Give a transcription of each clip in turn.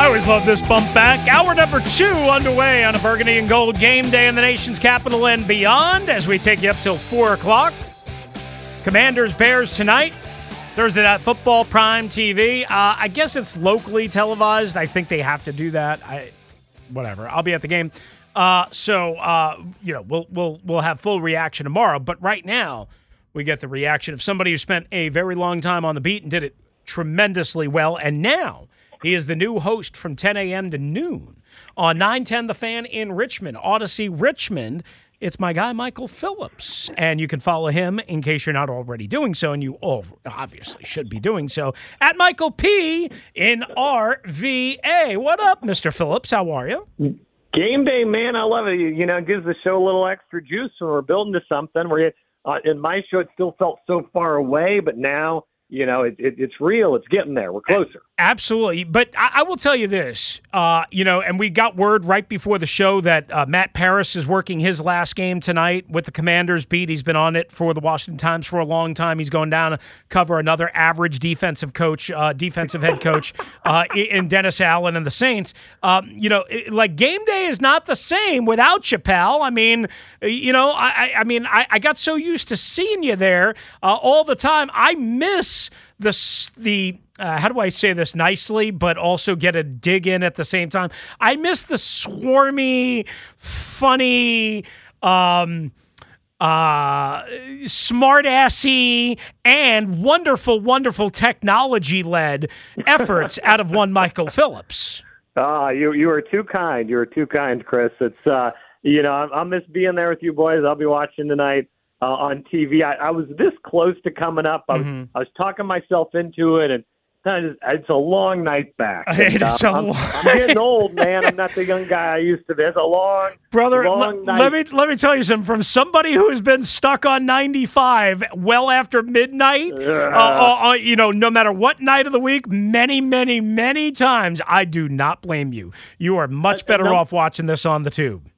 I always love this bump back. Hour number two underway on a burgundy and gold game day in the nation's capital and beyond as we take you up till 4 o'clock. Commanders Bears tonight. Thursday Night Football Prime TV. Uh, I guess it's locally televised. I think they have to do that. I, whatever. I'll be at the game. Uh, so uh, you know we'll we'll we'll have full reaction tomorrow. But right now we get the reaction of somebody who spent a very long time on the beat and did it tremendously well, and now he is the new host from 10 a.m. to noon on 910 The Fan in Richmond, Audacy Richmond. It's my guy, Michael Phillips. And you can follow him in case you're not already doing so, and you all obviously should be doing so, at Michael P. in RVA. What up, Mr. Phillips? How are you? Game day, man. I love it. You, know, it gives the show a little extra juice when we're building to something. Where uh, in my show, it still felt so far away, but now you know, it, it, it's real. It's getting there. We're closer. Absolutely. But I, I will tell you this, uh, you know, and we got word right before the show that uh, Matt Paras is working his last game tonight with the Commanders beat. He's been on it for the Washington Times for a long time. He's going down to cover another average defensive coach, uh, defensive head coach uh, in Dennis Allen and the Saints. Um, you know, it, like game day is not the same without you, pal. I mean, you know, I, I mean, I, I got so used to seeing you there uh, all the time. I miss the the uh, how do I say this nicely, but also get a dig in at the same time. I miss the swarmy, funny, um, uh, smart assy, and wonderful, wonderful technology led efforts out of one Michael Phillips. Ah, you you are too kind. You are too kind, Chris. It's uh, you know, I, I miss being there with you boys. I'll be watching tonight uh, on TV. I, I was this close to coming up. I was, mm-hmm. I was talking myself into it, and it's a long night back. And, uh, I'm, long... I'm getting old, man. I'm not the young guy I used to be. It's a long, brother. Long l- let me let me tell you something from somebody who has been stuck on 95 well after midnight. Uh, uh, uh, you know, no matter what night of the week, many, many, many times. I do not blame you. You are much better no, off watching this on the tube.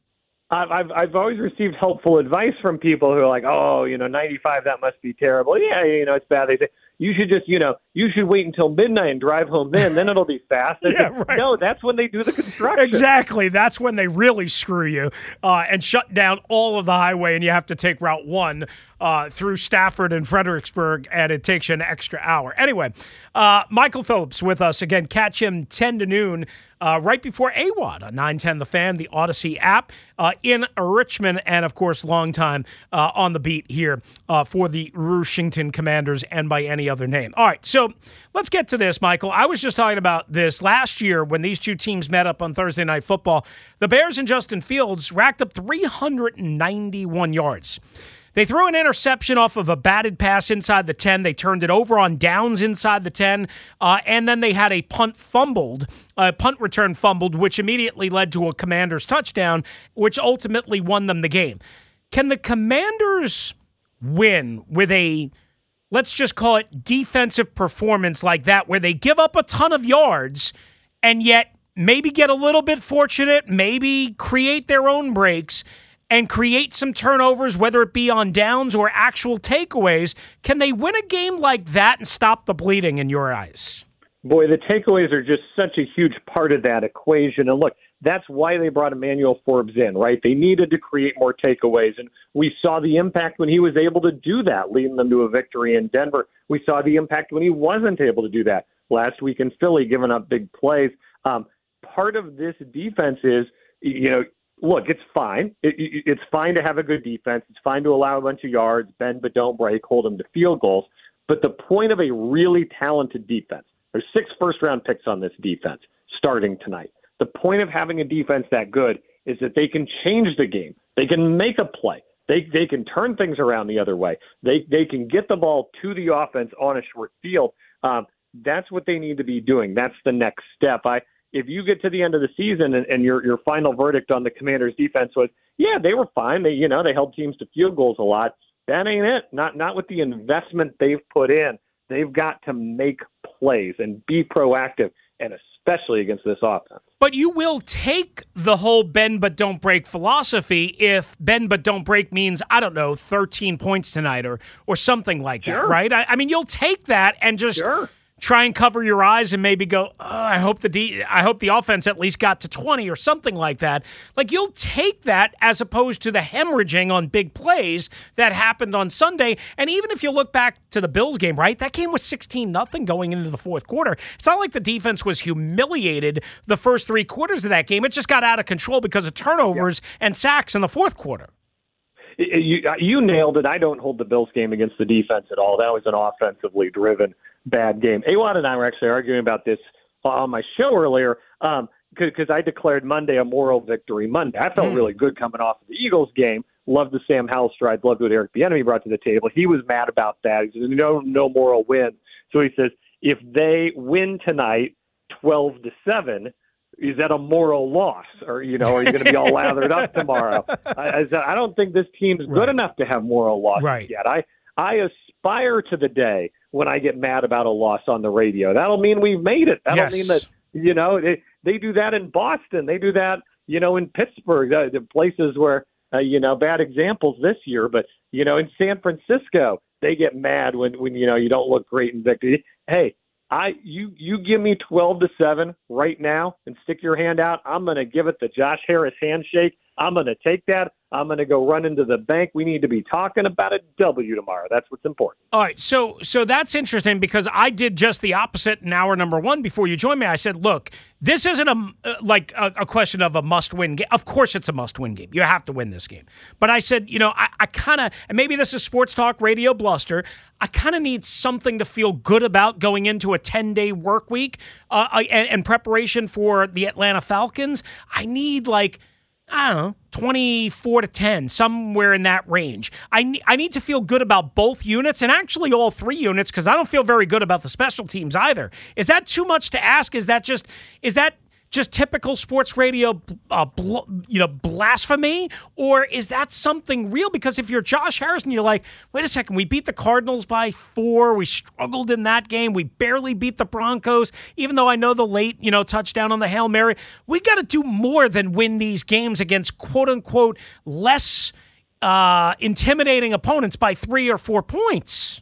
I've I've always received helpful advice from people who are like, oh, you know, 95, that must be terrible. Yeah, you know, it's bad. They say you should just, you know, you should wait until midnight and drive home then. Then it'll be fast. yeah, right. No, that's when they do the construction. Exactly. That's when they really screw you uh, and shut down all of the highway, and you have to take Route One uh, through Stafford and Fredericksburg, and it takes you an extra hour. Anyway, uh, Michael Phillips with us again. Catch him 10 to noon uh, right before AWOD on 910 The Fan, the Audacy app uh, in Richmond, and of course, long time uh, on the beat here uh, for the Washington Commanders and by any other name. All right, so let's get to this, Michael. I was just talking about this last year when these two teams met up on Thursday Night Football. The Bears and Justin Fields racked up 391 yards. They threw an interception off of a batted pass inside the 10. They turned it over on downs inside the 10. Uh, and then they had a punt fumbled, a punt return fumbled, which immediately led to a commander's touchdown, which ultimately won them the game. Can the commanders win with a, let's just call it defensive performance like that, where they give up a ton of yards and yet maybe get a little bit fortunate, maybe create their own breaks? and create some turnovers, whether it be on downs or actual takeaways, can they win a game like that and stop the bleeding in your eyes? Boy, the takeaways are just such a huge part of that equation. And look, that's why they brought Emmanuel Forbes in, right? They needed to create more takeaways. And we saw the impact when he was able to do that, leading them to a victory in Denver. We saw the impact when he wasn't able to do that last week in Philly, giving up big plays. Um, part of this defense is, you know, look, it's fine. It, it's fine to have a good defense. It's fine to allow a bunch of yards, bend but don't break, hold them to field goals. But the point of a really talented defense there's six first round picks on this defense starting tonight. The point of having a defense that good is that they can change the game. They can make a play. They they can turn things around the other way. They they can get the ball to the offense on a short field. Um, that's what they need to be doing. That's the next step. I if you get to the end of the season and, and your your final verdict on the Commanders' defense was, yeah, they were fine. They you know they held teams to field goals a lot. That ain't it. Not not with the investment they've put in. They've got to make plays and be proactive, and especially against this offense. But you will take the whole bend but don't break philosophy if bend but don't break means, I don't know, 13 points tonight or, or something like sure. that, right? I, I, mean, you'll take that and just. Sure try and cover your eyes and maybe go, oh, I hope the D- I hope the offense at least got to 20 or something like that. Like you'll take that as opposed to the hemorrhaging on big plays that happened on Sunday. And even if you look back to the Bills game, right? That game was 16 nothing going into the fourth quarter. It's not like the defense was humiliated the first 3 quarters of that game. It just got out of control because of turnovers and sacks in the fourth quarter. You, you nailed it. I don't hold the Bills game against the defense at all. That was an offensively driven bad game. Awan and I were actually arguing about this on my show earlier because um, I declared Monday a moral victory Monday. I felt mm. really good coming off of the Eagles game. Loved the Sam Howell strides. Loved what Eric Bieniemy brought to the table. He was mad about that. He says no, no moral win. So he says if they win tonight, twelve to seven, is that a moral loss, or you know, are you going to be all lathered up tomorrow? I, I, I don't think this team's good right. enough to have moral loss right. yet. I I aspire to the day when I get mad about a loss on the radio. That'll mean we've made it. That'll yes. mean that you know they they do that in Boston. They do that you know in Pittsburgh. The, the places where uh, you know bad examples this year, but you know in San Francisco they get mad when when you know you don't look great in victory. Hey, I you you give me twelve to seven right now and stick your hand out. I'm going to give it the Josh Harris handshake. I'm going to take that. I'm going to go run into the bank. We need to be talking about a W tomorrow. That's what's important. All right. So so that's interesting because I did just the opposite in hour number one before you joined me. I said, look, this isn't a uh, like a, a, question of a must win game. Of course, it's a must win game. You have to win this game. But I said, you know, I, I kind of and maybe this is sports talk radio bluster. I kind of need something to feel good about going into a 10 day work week uh, and, and preparation for the Atlanta Falcons. I need like I don't know, 24 to 10, somewhere in that range. I, I need to feel good about both units and actually all three units because I don't feel very good about the special teams either. Is that too much to ask? Is that just, is that just typical sports radio, uh, bl- you know, blasphemy, or is that something real? Because if you're Josh Harrison, you're like, wait a second, we beat the Cardinals by four, we struggled in that game, we barely beat the Broncos, even though I know the late, you know, touchdown on the hail mary. We got to do more than win these games against quote unquote less uh, intimidating opponents by three or four points.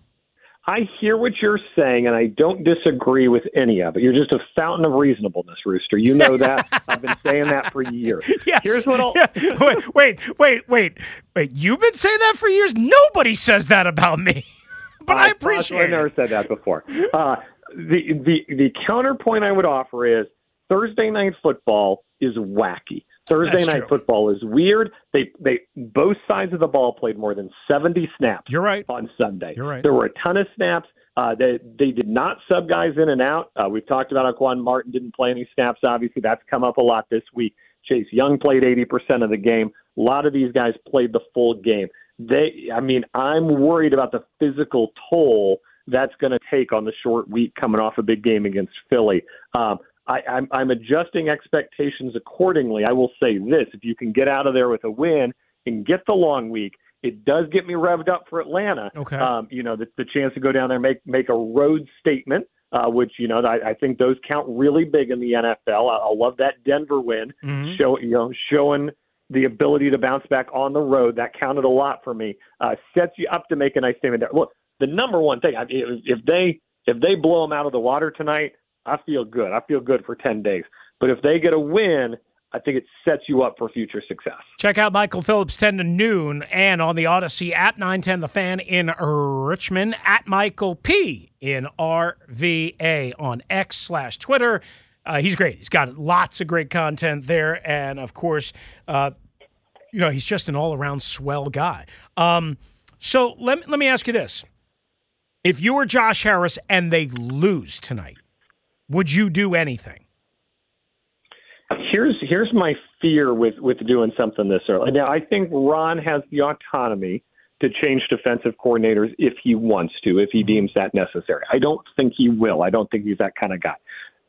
I hear what you're saying, and I don't disagree with any of it. You're just a fountain of reasonableness, Rooster. You know that. I've been saying that for years. Yes. Here's what I'll. Yeah. Wait, wait, wait, wait, wait. You've been saying that for years. Nobody says that about me, but I, I appreciate. I never said that before. Uh, the the the counterpoint I would offer is Thursday night football is wacky. Thursday That's night true. football is weird. They they both sides of the ball played more than 70 snaps. You're right. On Sunday, you're right. There were a ton of snaps. Uh, they they did not sub guys in and out. Uh, we've talked about how Quan Martin didn't play any snaps. Obviously, that's come up a lot this week. Chase Young played 80% of the game. A lot of these guys played the full game. They, I mean, I'm worried about the physical toll that's going to take on the short week coming off a big game against Philly. Um, I, I'm, I'm adjusting expectations accordingly. I will say this: if you can get out of there with a win and get the long week, it does get me revved up for Atlanta. Okay. Um, you know, the, the chance to go down there and make make a road statement, uh, which you know I, I think those count really big in the NFL. I, I love that Denver win, mm-hmm. show you know showing the ability to bounce back on the road. That counted a lot for me. Uh, sets you up to make a nice statement there. Look, the number one thing, I mean, if they if they blow them out of the water tonight, I feel good. I feel good for ten days. But if they get a win, I think it sets you up for future success. Check out Michael Phillips 10 to noon and on the Audacy app 910 The Fan in Richmond at Michael P in RVA on X slash Twitter. Uh, he's great. He's got lots of great content there. And of course, uh, you know, he's just an all around swell guy. Um, so let, let me ask you this. If you were Josh Harris and they lose tonight, would you do anything? Here's here's my fear with with doing something this early. Now I think Ron has the autonomy to change defensive coordinators if he wants to, if he deems that necessary. I don't think he will. I don't think he's that kind of guy.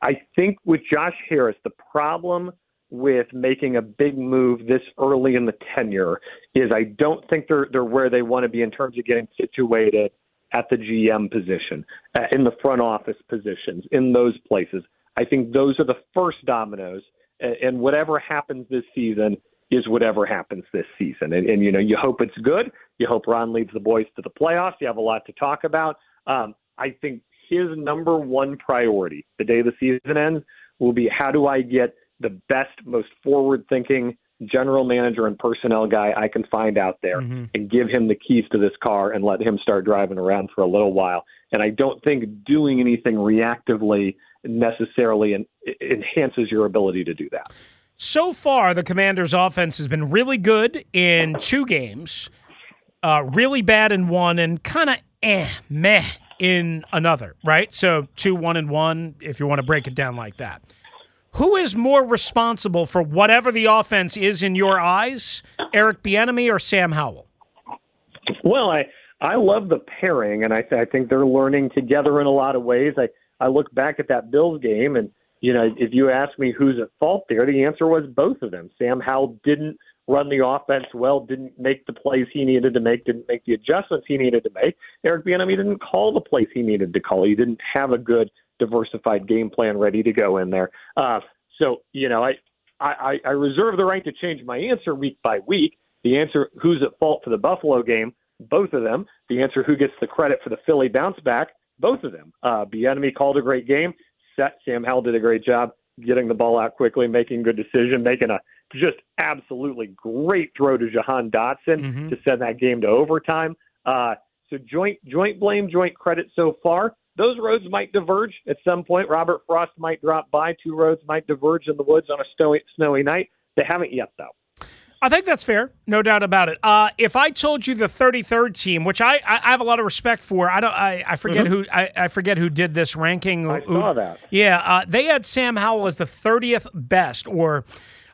I think with Josh Harris, the problem with making a big move this early in the tenure is I don't think they're they're where they want to be in terms of getting situated at the GM position, uh, in the front office positions, in those places. I think those are the first dominoes, and, whatever happens this season is whatever happens this season. And, and you know, you hope it's good. You hope Ron leads the boys to the playoffs. You have a lot to talk about. Um, I think his number one priority the day the season ends will be how do I get the best, most forward thinking general manager and personnel guy I can find out there mm-hmm. and give him the keys to this car and let him start driving around for a little while. And I don't think doing anything reactively necessarily en- enhances your ability to do that. So far, the Commanders' offense has been really good in two games, uh, really bad in one, and kind of eh, meh in another, right? So two, one, and one, if you want to break it down like that. Who is more responsible for whatever the offense is in your eyes, Eric Bieniemy or Sam Howell? Well, I I love the pairing, and I th- I think they're learning together in a lot of ways. I I look back at that Bills game, and you know, if you ask me who's at fault there, the answer was both of them. Sam Howell didn't run the offense well, didn't make the plays he needed to make, didn't make the adjustments he needed to make. Eric Bieniemy didn't call the plays he needed to call. He didn't have a good diversified game plan ready to go in there. Uh, so, you know, I, I, I reserve the right to change my answer week by week. The answer, who's at fault for the Buffalo game, both of them. The answer, who gets the credit for the Philly bounce back, both of them. Uh, Bieniemy called a great game. Set Sam Howell did a great job getting the ball out quickly, making good decision, making a just absolutely great throw to Jahan Dotson mm-hmm. to send that game to overtime. Uh, so joint joint blame, joint credit so far. Those roads might diverge at some point. Robert Frost might drop by. Two roads might diverge in the woods on a snowy, snowy night. They haven't yet, though. I think that's fair, no doubt about it. Uh, if I told you the 33rd team, which I, I, have a lot of respect for, I don't I, I forget mm-hmm. who I, I, forget who did this ranking. I who, saw that. Yeah, uh, they had Sam Howell as the 30th best, or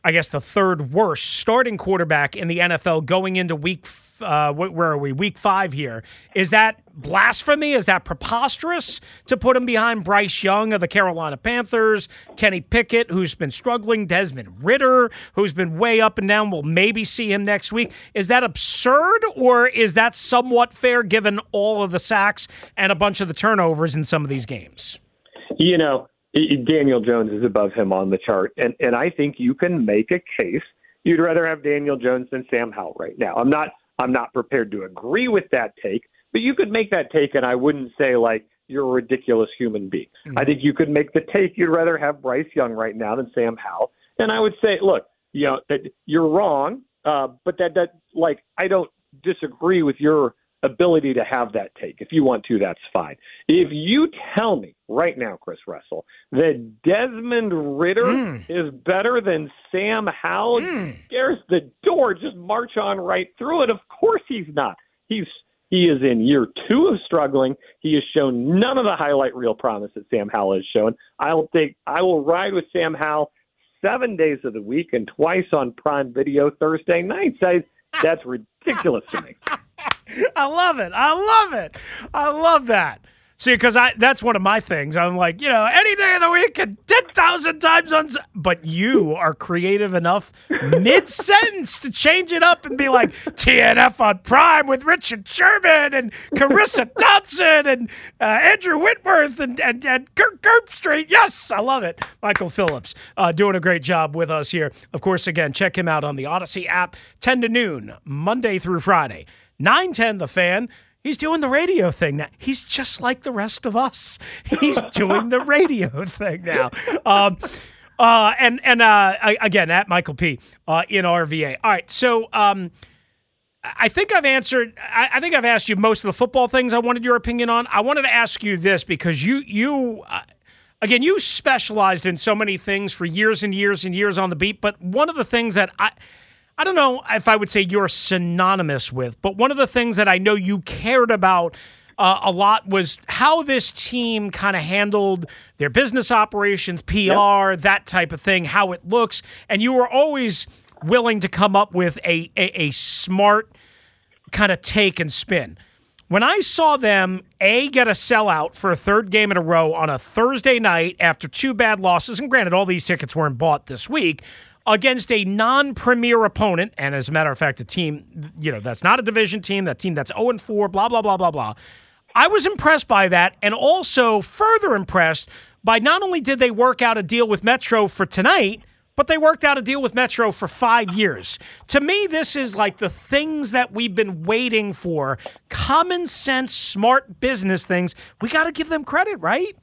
I guess the third worst starting quarterback in the NFL going into week uh, where are we? Week five here. Is that blasphemy? Is that preposterous to put him behind Bryce Young of the Carolina Panthers, Kenny Pickett, who's been struggling, Desmond Ridder, who's been way up and down? We'll maybe see him next week. Is that absurd or is that somewhat fair given all of the sacks and a bunch of the turnovers in some of these games? You know, Daniel Jones is above him on the chart, and and I think you can make a case you'd rather have Daniel Jones than Sam Howell right now. I'm not I'm not prepared to agree with that take, but you could make that take, and I wouldn't say like you're a ridiculous human being. Mm-hmm. I think you could make the take you'd rather have Bryce Young right now than Sam Howell, and I would say, look, you know that you're wrong, uh, but that that like I don't disagree with your ability to have that take. If you want to, that's fine. If you tell me right now, Chris Russell, that Desmond Ridder mm. is better than Sam Howell, mm. there's the door. Just march on right through it. Of course he's not. He's he is in year two of struggling. He has shown none of the highlight reel promise that Sam Howell has shown. I'll think I will ride with Sam Howell seven days of the week and twice on Prime Video Thursday nights. I, that's ridiculous to me. I love it. I love it. I love that. See, because I that's one of my things. I'm like, you know, any day of the week and 10,000 times on. But you are creative enough mid sentence to change it up and be like, TNF on Prime with Richard Sherman and Charissa Thompson and uh, Andrew Whitworth and, and, and Kirk Herbstreit. Yes, I love it. Michael Phillips uh, doing a great job with us here. Of course, again, check him out on the Audacy app, 10 to noon, Monday through Friday. 910 The Fan. He's doing the radio thing now. He's just like the rest of us. He's doing the radio thing now. Um, uh, and and uh, again, at Michael P. Uh, in RVA. All right, so um, I think I've answered. I, I, think I've asked you most of the football things I wanted your opinion on. I wanted to ask you this because you you. Uh, again, you specialized in so many things for years and years and years on the beat, but one of the things that I I don't know if I would say you're synonymous with, but one of the things that I know you cared about uh, a lot was how this team kind of handled their business operations, PR, yep. that type of thing, how it looks. And you were always willing to come up with a, a, a smart kind of take and spin. When I saw them, A, get a sellout for a third game in a row on a Thursday night after two bad losses, and granted, all these tickets weren't bought this week, against a non-premier opponent, and as a matter of fact, a team, you know, that's not a division team, that team that's 0 and 4, blah, blah, blah, blah, blah. I was impressed by that, and also further impressed by not only did they work out a deal with Metro for tonight, but they worked out a deal with Metro for five years. To me, this is like the things that we've been waiting for common sense, smart business things. We got to give them credit, right?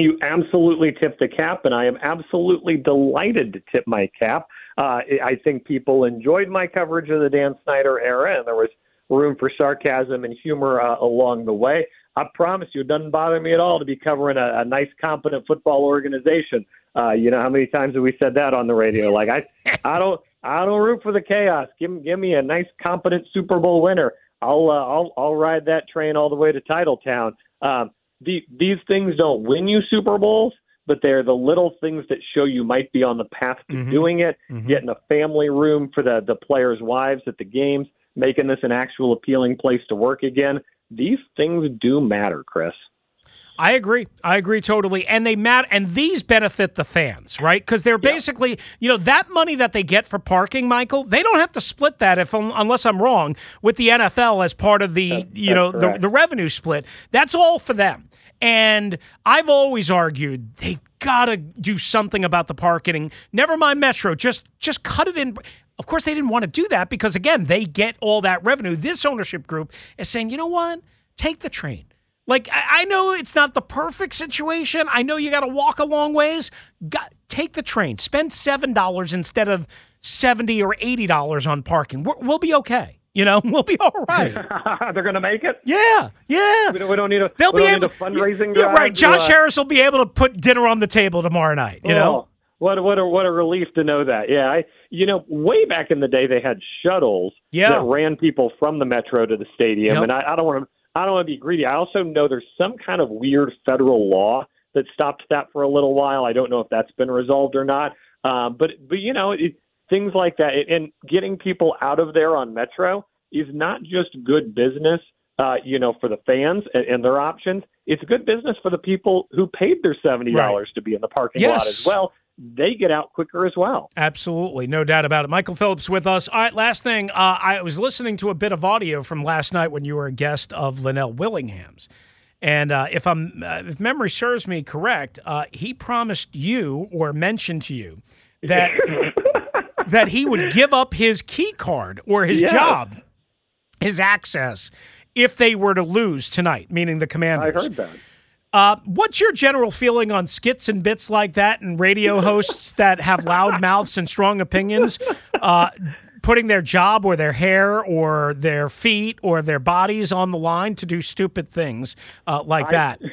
You absolutely tipped the cap, and I am absolutely delighted to tip my cap. Uh, I think people enjoyed my coverage of the Dan Snyder era, and there was room for sarcasm and humor uh, along the way. I promise you, it doesn't bother me at all to be covering a, a nice, competent football organization. Uh, you know how many times have we said that on the radio? Like I, I don't, I don't root for the chaos. Give, give me a nice, competent Super Bowl winner. I'll, uh, I'll, I'll ride that train all the way to Titletown. Um, the, these things don't win you Super Bowls, but they're the little things that show you might be on the path to mm-hmm. doing it. Mm-hmm. Getting a family room for the the players' wives at the games, making this an actual appealing place to work again. These things do matter, Chris. I agree. I agree totally. And they matter and these benefit the fans, right? Because they're basically, you know, that money that they get for parking, Michael, they don't have to split that if unless I'm wrong with the NFL as part of the, that's, you know, the, the revenue split. That's all for them. And I've always argued they gotta do something about the parking. Never mind Metro, just just cut it in. Of course, they didn't want to do that because again, they get all that revenue. This ownership group is saying, you know what? Take the train. Like I, know it's not the perfect situation. I know you got to walk a long ways. Got, take the train. Spend seven dollars instead of seventy or eighty dollars on parking. we we'll be okay. You know, we'll be all right. They're going to make it. Yeah, yeah. We don't, we don't need a. They'll be able, a fundraising. Yeah, right. Josh uh, Harris will be able to put dinner on the table tomorrow night. You oh, know. What what a what a relief to know that. Yeah, I you know way back in the day they had shuttles yeah. that ran people from the metro to the stadium, yep. and I, I don't want to I don't want to be greedy. I also know there's some kind of weird federal law that stopped that for a little while. I don't know if that's been resolved or not. Um, but but you know it, things like that and getting people out of there on Metro is not just good business, uh, you know, for the fans and, and, their options. It's good business for the people who paid their seventy dollars right. to be in the parking yes. lot as well. They get out quicker as well. Absolutely, no doubt about it. Michael Phillips with us. All right, last thing. Uh, I was listening to a bit of audio from last night when you were a guest of Linnell Willingham's. And uh, if I'm, uh, if memory serves me correct, uh, he promised you or mentioned to you that that he would give up his key card or his yes. job, his access, if they were to lose tonight, meaning the Commanders. I heard that. Uh, what's your general feeling on skits and bits like that and radio hosts that have loud mouths and strong opinions? Uh, putting their job or their hair or their feet or their bodies on the line to do stupid things uh, like I, that.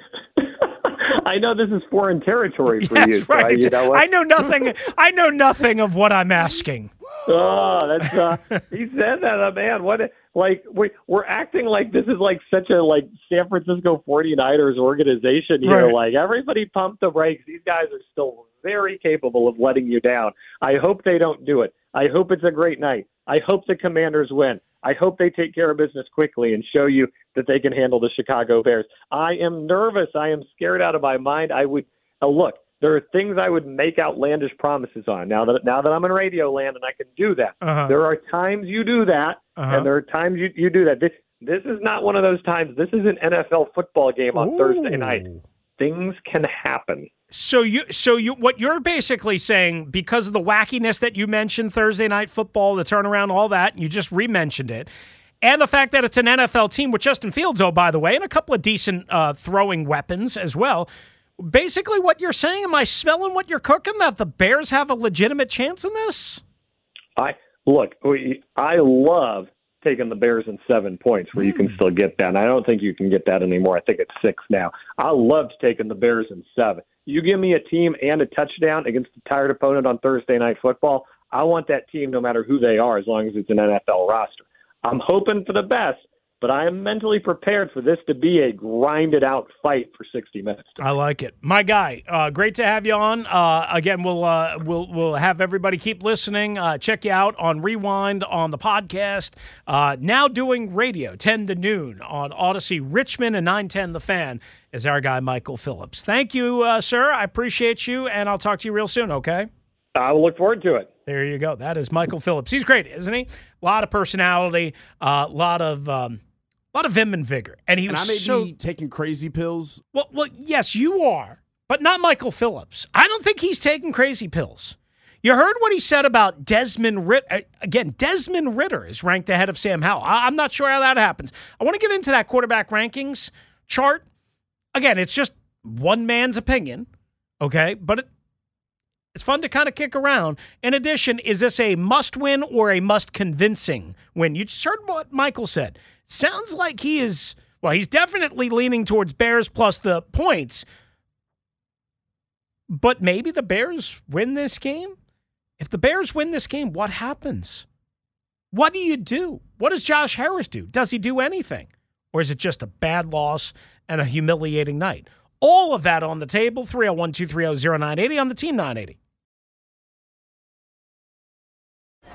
I know this is foreign territory for yes, you. Right. you know I know nothing. I know nothing of what I'm asking. Oh, that's uh, he said that, uh, man. What like we we're acting like this is like such a like San Francisco 49ers organization here. Right. Like everybody pump the brakes. These guys are still very capable of letting you down. I hope they don't do it. I hope it's a great night. I hope the Commanders win. I hope they take care of business quickly and show you that they can handle the Chicago Bears. I am nervous. I am scared out of my mind. I would look. There are things I would make outlandish promises on. Now that now that I'm in radio land and I can do that. Uh-huh. There are times you do that, Uh-huh. and there are times you you do that. This this is not one of those times. This is an NFL football game on Thursday night. Things can happen. So you, so you, what you're basically saying, because of the wackiness that you mentioned, Thursday night football, the turnaround, all that, you just re-mentioned it, and the fact that it's an NFL team with Justin Fields, oh by the way, and a couple of decent uh, throwing weapons as well. Basically, what you're saying, am I smelling what you're cooking? That the Bears have a legitimate chance in this? I look. we- I love taking the Bears in seven points where you can still get that. And I don't think you can get that anymore. I think it's six now. I loved taking the Bears in seven. You give me a team and a touchdown against a tired opponent on Thursday night football. I want that team no matter who they are, as long as it's an NFL roster. I'm hoping for the best, but I am mentally prepared for this to be a grinded out fight for 60 minutes. I like it, my guy. Uh, great to have you on. Uh, again, we'll uh, we'll we'll have everybody keep listening. Uh, check you out on Rewind on the podcast. Uh, now doing radio ten to noon on Audacy Richmond and nine ten The Fan is our guy Michael Phillips. Thank you, uh, sir. I appreciate you, and I'll talk to you real soon. Okay. I will look forward to it. There you go. That is Michael Phillips. He's great, isn't he? A lot of personality, a lot of um, lot of vim and vigor, and he And I was may so be taking crazy pills. well, well, yes, you are, but not Michael Phillips. I don't think he's taking crazy pills. You heard what he said about Desmond Ridder. Uh, again, Desmond Ridder is ranked ahead of Sam Howell. I- I'm not sure how that happens. I want to get into that quarterback rankings chart. Again, it's just one man's opinion, okay? But it, it's fun to kind of kick around. In addition, is this a must win or a must convincing win? You just heard what Michael said. Sounds like he is, well, he's definitely leaning towards Bears plus the points. But maybe the Bears win this game? If the Bears win this game, what happens? What do you do? What does Josh Harris do? Does he do anything? Or is it just a bad loss and a humiliating night? All of that on the table. 301 230 0980 on the Team 980.